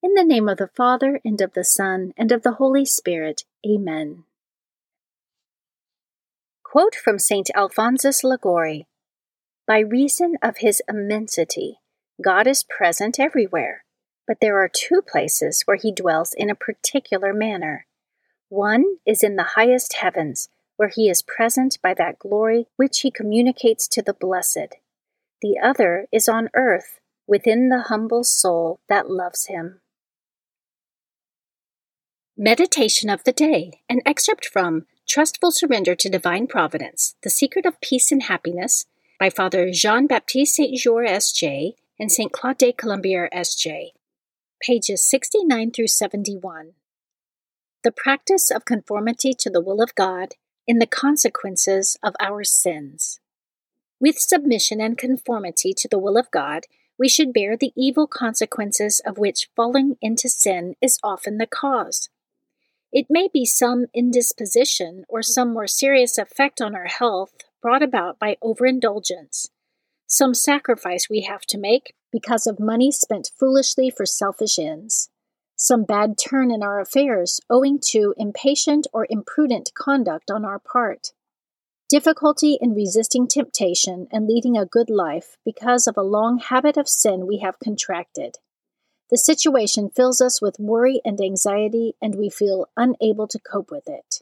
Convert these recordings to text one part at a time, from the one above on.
In the name of the Father, and of the Son, and of the Holy Spirit. Amen. Quote from St. Alphonsus Liguori By reason of his immensity, God is present everywhere, but there are two places where he dwells in a particular manner. One is in the highest heavens, where he is present by that glory which he communicates to the blessed. The other is on earth, within the humble soul that loves him. Meditation of the Day, an excerpt from Trustful Surrender to Divine Providence The Secret of Peace and Happiness by Father Jean Baptiste Saint-Jure S.J. and Saint Claude de Colombière S.J., pages 69 through 71. The practice of conformity to the will of God in the consequences of our sins. With submission and conformity to the will of God, we should bear the evil consequences of which falling into sin is often the cause. It may be some indisposition or mm. some more serious effect on our health brought about by overindulgence, some sacrifice we have to make because of money spent foolishly for selfish ends, some bad turn in our affairs owing to impatient or imprudent conduct on our part, difficulty in resisting temptation and leading a good life because of a long habit of sin we have contracted the situation fills us with worry and anxiety, and we feel unable to cope with it.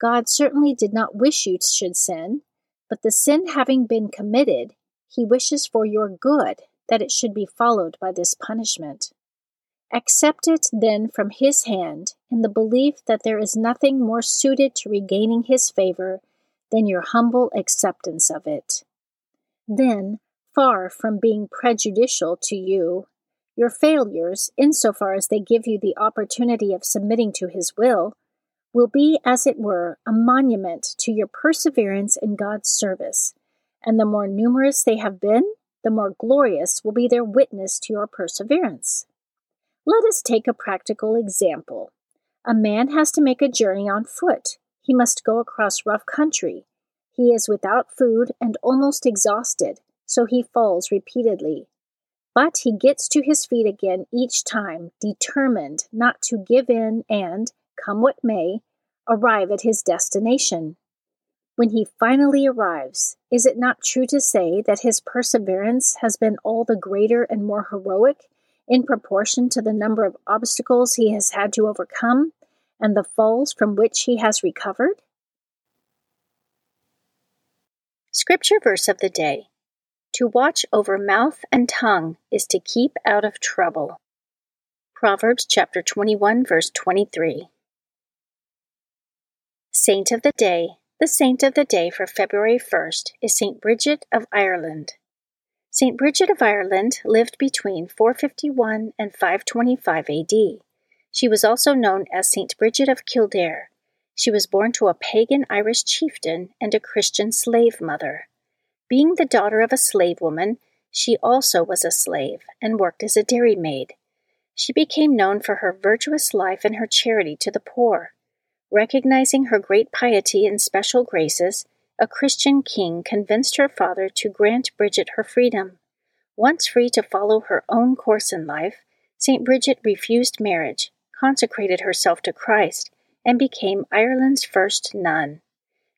God certainly did not wish you should sin, but the sin having been committed, He wishes for your good that it should be followed by this punishment. Accept it then from His hand in the belief that there is nothing more suited to regaining His favor than your humble acceptance of it. Then, far from being prejudicial to you your failures, insofar as they give you the opportunity of submitting to His will, will be, as it were, a monument to your perseverance in God's service, and the more numerous they have been, the more glorious will be their witness to your perseverance. Let us take a practical example. A man has to make a journey on foot. He must go across rough country. He is without food and almost exhausted, so he falls repeatedly. But he gets to his feet again each time, determined not to give in and, come what may, arrive at his destination. When he finally arrives, is it not true to say that his perseverance has been all the greater and more heroic in proportion to the number of obstacles he has had to overcome and the falls from which he has recovered? Scripture verse of the day to watch over mouth and tongue is to keep out of trouble. Proverbs chapter 21 verse 23. Saint of the day, The saint of the day for February 1st is St. Bridget of Ireland. St. Bridget of Ireland lived between 451 and 525 AD. She was also known as St. Bridget of Kildare. She was born to a pagan Irish chieftain and a Christian slave mother. Being the daughter of a slave woman, she also was a slave and worked as a dairymaid. She became known for her virtuous life and her charity to the poor. Recognizing her great piety and special graces, a Christian king convinced her father to grant Bridget her freedom. Once free to follow her own course in life, St. Bridget refused marriage, consecrated herself to Christ, and became Ireland's first nun.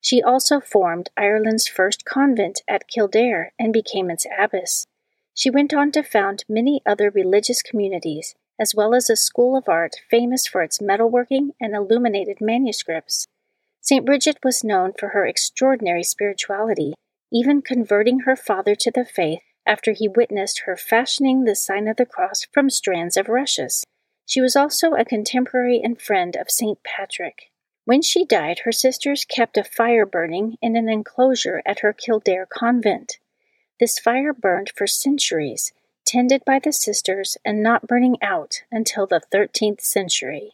She also formed Ireland's first convent at Kildare and became its abbess. She went on to found many other religious communities, as well as a school of art famous for its metalworking and illuminated manuscripts. St. Bridget was known for her extraordinary spirituality, even converting her father to the faith after he witnessed her fashioning the sign of the cross from strands of rushes. She was also a contemporary and friend of St. Patrick. When she died, her sisters kept a fire burning in an enclosure at her Kildare convent. This fire burned for centuries tended by the sisters and not burning out until the 13th century.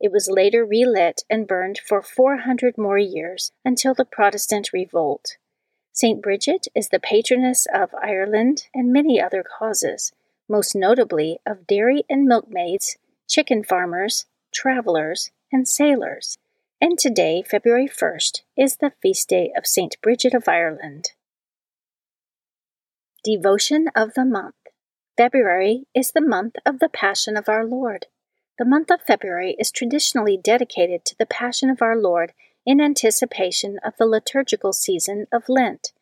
It was later relit and burned for 400 more years until the Protestant revolt. St. Bridget is the patroness of Ireland and many other causes, most notably of dairy and milkmaids, chicken farmers, travelers, and sailors. And today, February 1st, is the feast day of St. Bridget of Ireland. Devotion of the Month February is the month of the Passion of our Lord. The month of February is traditionally dedicated to the Passion of our Lord in anticipation of the liturgical season of Lent.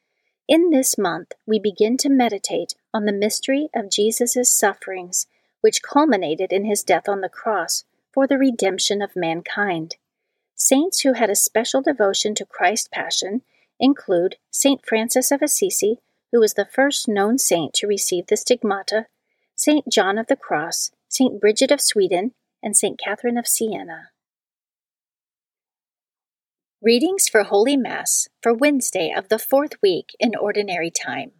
In this month, we begin to meditate on the mystery of Jesus' sufferings, which culminated in his death on the cross for the redemption of mankind. Saints who had a special devotion to Christ's Passion include Saint Francis of Assisi, who was the first known saint to receive the stigmata, Saint John of the Cross, Saint Bridget of Sweden, and Saint Catherine of Siena. Readings for Holy Mass for Wednesday of the fourth week in Ordinary Time.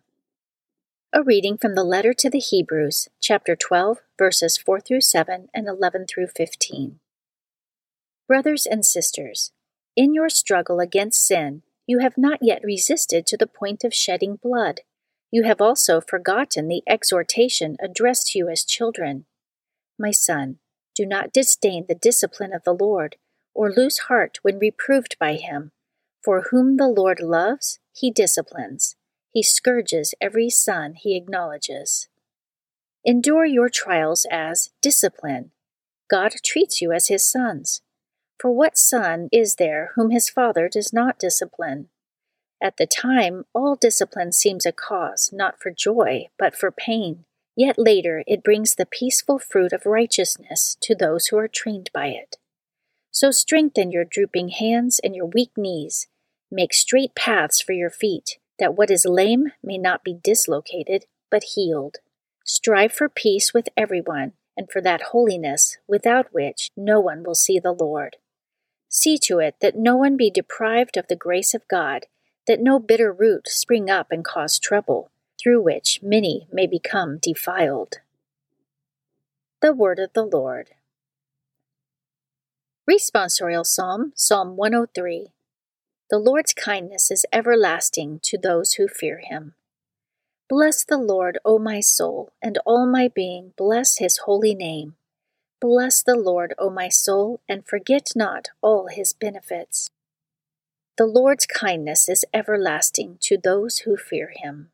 A reading from the letter to the Hebrews, chapter 12, verses 4 through 7 and 11 through 15. Brothers and sisters, in your struggle against sin, you have not yet resisted to the point of shedding blood. You have also forgotten the exhortation addressed to you as children. My son, do not disdain the discipline of the Lord, or lose heart when reproved by him. For whom the Lord loves, he disciplines. He scourges every son he acknowledges. Endure your trials as discipline. God treats you as his sons. For what son is there whom his father does not discipline? At the time, all discipline seems a cause not for joy, but for pain. Yet later it brings the peaceful fruit of righteousness to those who are trained by it. So strengthen your drooping hands and your weak knees. Make straight paths for your feet, that what is lame may not be dislocated, but healed. Strive for peace with everyone, and for that holiness without which no one will see the Lord. See to it that no one be deprived of the grace of God, that no bitter root spring up and cause trouble, through which many may become defiled. The Word of the Lord. Responsorial Psalm, Psalm 103. The Lord's kindness is everlasting to those who fear him. Bless the Lord, O my soul, and all my being, bless his holy name. Bless the Lord, O my soul, and forget not all his benefits. The Lord's kindness is everlasting to those who fear him.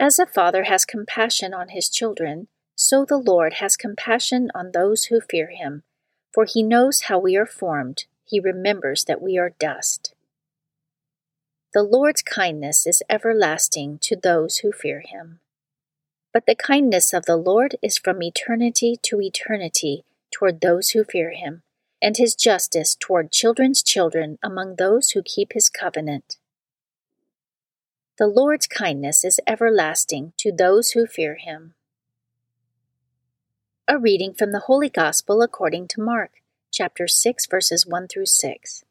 As a father has compassion on his children, so the Lord has compassion on those who fear him, for he knows how we are formed, he remembers that we are dust. The Lord's kindness is everlasting to those who fear him. But the kindness of the Lord is from eternity to eternity toward those who fear him, and his justice toward children's children among those who keep his covenant. The Lord's kindness is everlasting to those who fear him. A reading from the Holy Gospel according to Mark, chapter 6, verses 1 through 6.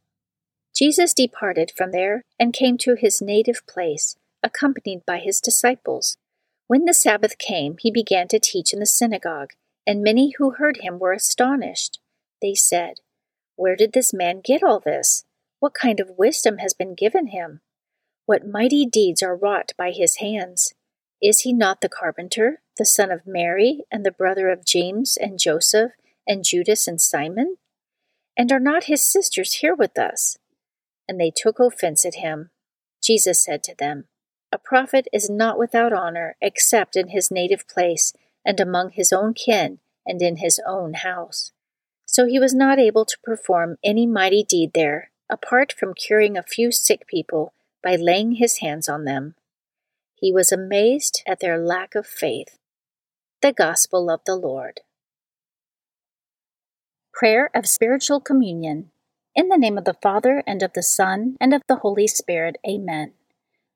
Jesus departed from there and came to his native place, accompanied by his disciples. When the Sabbath came, he began to teach in the synagogue, and many who heard him were astonished. They said, Where did this man get all this? What kind of wisdom has been given him? What mighty deeds are wrought by his hands? Is he not the carpenter, the son of Mary, and the brother of James and Joseph, and Judas and Simon? And are not his sisters here with us? And they took offense at him. Jesus said to them, A prophet is not without honor except in his native place, and among his own kin, and in his own house. So he was not able to perform any mighty deed there, apart from curing a few sick people by laying his hands on them. He was amazed at their lack of faith. The Gospel of the Lord. Prayer of Spiritual Communion. In the name of the Father, and of the Son, and of the Holy Spirit. Amen.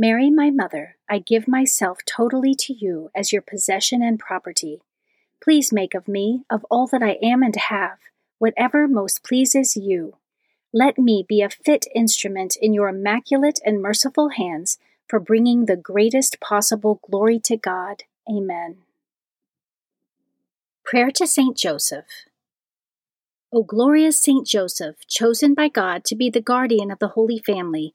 Mary, my mother, I give myself totally to you as your possession and property. Please make of me, of all that I am and have, whatever most pleases you. Let me be a fit instrument in your immaculate and merciful hands for bringing the greatest possible glory to God. Amen. Prayer to Saint Joseph. O glorious Saint Joseph, chosen by God to be the guardian of the Holy Family,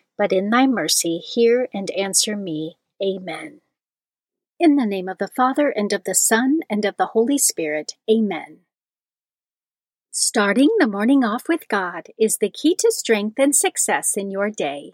but in thy mercy hear and answer me. Amen. In the name of the Father, and of the Son, and of the Holy Spirit. Amen. Starting the morning off with God is the key to strength and success in your day.